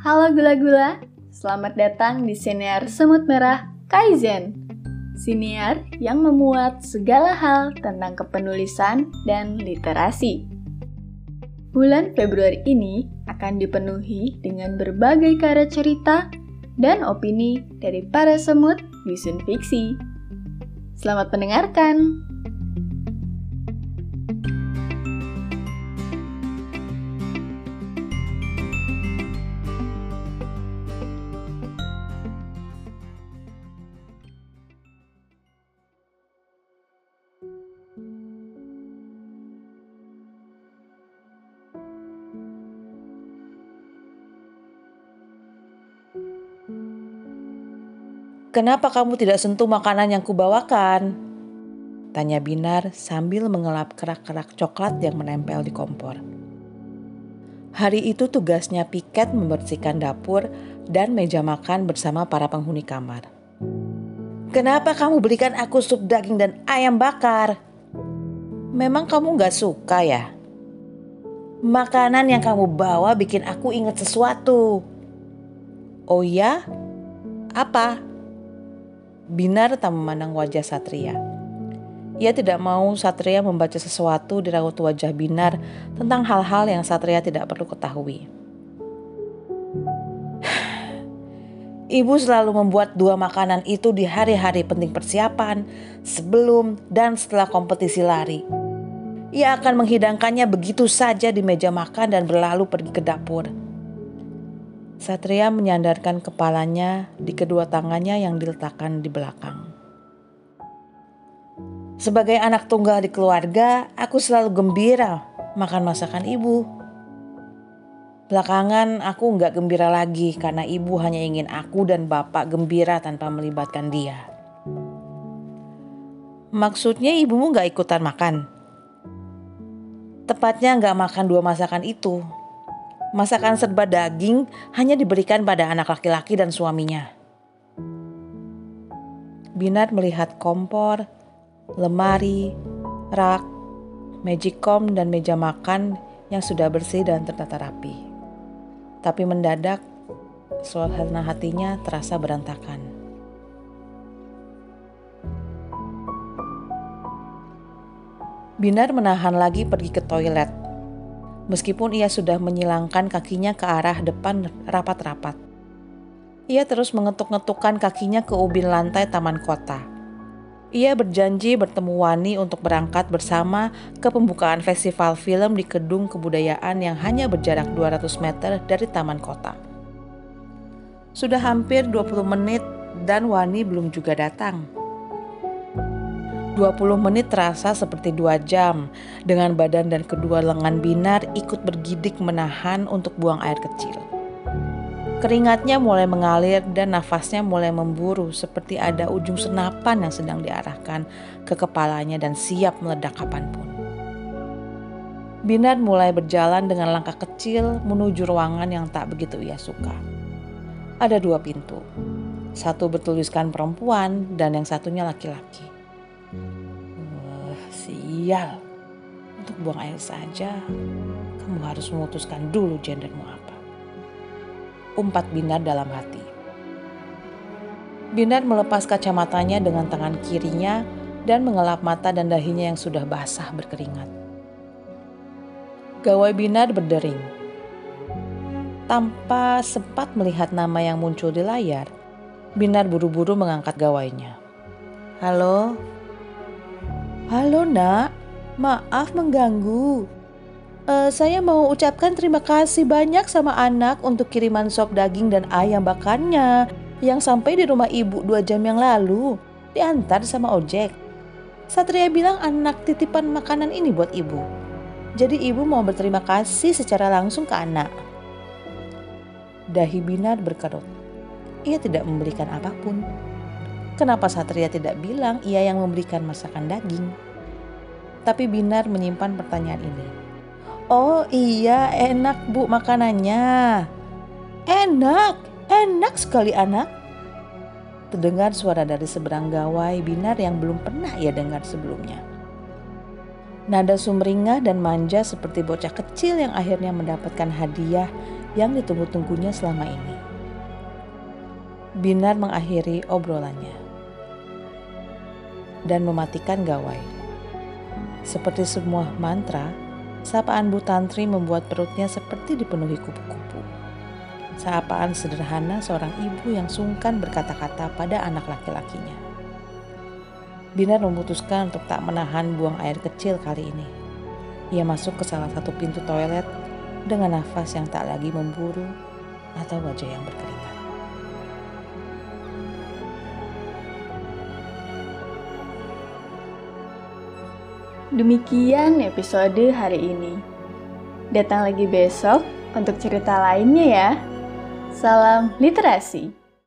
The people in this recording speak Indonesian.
Halo gula-gula, selamat datang di Siniar Semut Merah Kaizen. Siniar yang memuat segala hal tentang kepenulisan dan literasi. Bulan Februari ini akan dipenuhi dengan berbagai karya cerita dan opini dari para semut bisun fiksi. Selamat mendengarkan! Kenapa kamu tidak sentuh makanan yang kubawakan? Tanya Binar sambil mengelap kerak-kerak coklat yang menempel di kompor. Hari itu tugasnya Piket membersihkan dapur dan meja makan bersama para penghuni kamar. Kenapa kamu belikan aku sup daging dan ayam bakar? Memang kamu gak suka ya? Makanan yang kamu bawa bikin aku ingat sesuatu. Oh ya? Apa? Binar tak memandang wajah Satria. Ia tidak mau Satria membaca sesuatu di raut wajah Binar tentang hal-hal yang Satria tidak perlu ketahui. Ibu selalu membuat dua makanan itu di hari-hari penting persiapan, sebelum dan setelah kompetisi lari. Ia akan menghidangkannya begitu saja di meja makan dan berlalu pergi ke dapur. Satria menyandarkan kepalanya di kedua tangannya yang diletakkan di belakang. Sebagai anak tunggal di keluarga, aku selalu gembira makan masakan ibu. Belakangan aku nggak gembira lagi karena ibu hanya ingin aku dan bapak gembira tanpa melibatkan dia. Maksudnya ibumu nggak ikutan makan? Tepatnya nggak makan dua masakan itu, masakan serba daging hanya diberikan pada anak laki-laki dan suaminya. Binar melihat kompor, lemari, rak, magicom dan meja makan yang sudah bersih dan tertata rapi. Tapi mendadak, suasana hatinya terasa berantakan. Binar menahan lagi pergi ke toilet meskipun ia sudah menyilangkan kakinya ke arah depan rapat-rapat. Ia terus mengetuk-ngetukkan kakinya ke ubin lantai taman kota. Ia berjanji bertemu Wani untuk berangkat bersama ke pembukaan festival film di Gedung Kebudayaan yang hanya berjarak 200 meter dari taman kota. Sudah hampir 20 menit dan Wani belum juga datang. 20 menit terasa seperti dua jam dengan badan dan kedua lengan Binar ikut bergidik menahan untuk buang air kecil. Keringatnya mulai mengalir dan nafasnya mulai memburu seperti ada ujung senapan yang sedang diarahkan ke kepalanya dan siap meledak kapan pun. Binar mulai berjalan dengan langkah kecil menuju ruangan yang tak begitu ia suka. Ada dua pintu, satu bertuliskan perempuan dan yang satunya laki-laki. Sial. Untuk buang air saja, kamu harus memutuskan dulu gendermu apa. Umpat Binar dalam hati. Binar melepas kacamatanya dengan tangan kirinya dan mengelap mata dan dahinya yang sudah basah berkeringat. Gawai Binar berdering. Tanpa sempat melihat nama yang muncul di layar, Binar buru-buru mengangkat gawainya. Halo? Halo nak, maaf mengganggu. Uh, saya mau ucapkan terima kasih banyak sama anak untuk kiriman sop daging dan ayam bakarnya yang sampai di rumah ibu dua jam yang lalu. Diantar sama ojek. Satria bilang anak titipan makanan ini buat ibu. Jadi ibu mau berterima kasih secara langsung ke anak. Dahi Binar berkerut. Ia tidak memberikan apa pun. Kenapa Satria tidak bilang ia yang memberikan masakan daging? Tapi Binar menyimpan pertanyaan ini. Oh iya, enak bu makanannya. Enak, enak sekali anak. Terdengar suara dari seberang gawai Binar yang belum pernah ia dengar sebelumnya. Nada sumringah dan manja seperti bocah kecil yang akhirnya mendapatkan hadiah yang ditunggu-tunggunya selama ini. Binar mengakhiri obrolannya dan mematikan gawai. Seperti semua mantra, sapaan Bu Tantri membuat perutnya seperti dipenuhi kupu-kupu. Sapaan sederhana seorang ibu yang sungkan berkata-kata pada anak laki-lakinya. Binar memutuskan untuk tak menahan buang air kecil kali ini. Ia masuk ke salah satu pintu toilet dengan nafas yang tak lagi memburu atau wajah yang berkeringat. Demikian episode hari ini. Datang lagi besok untuk cerita lainnya ya. Salam literasi.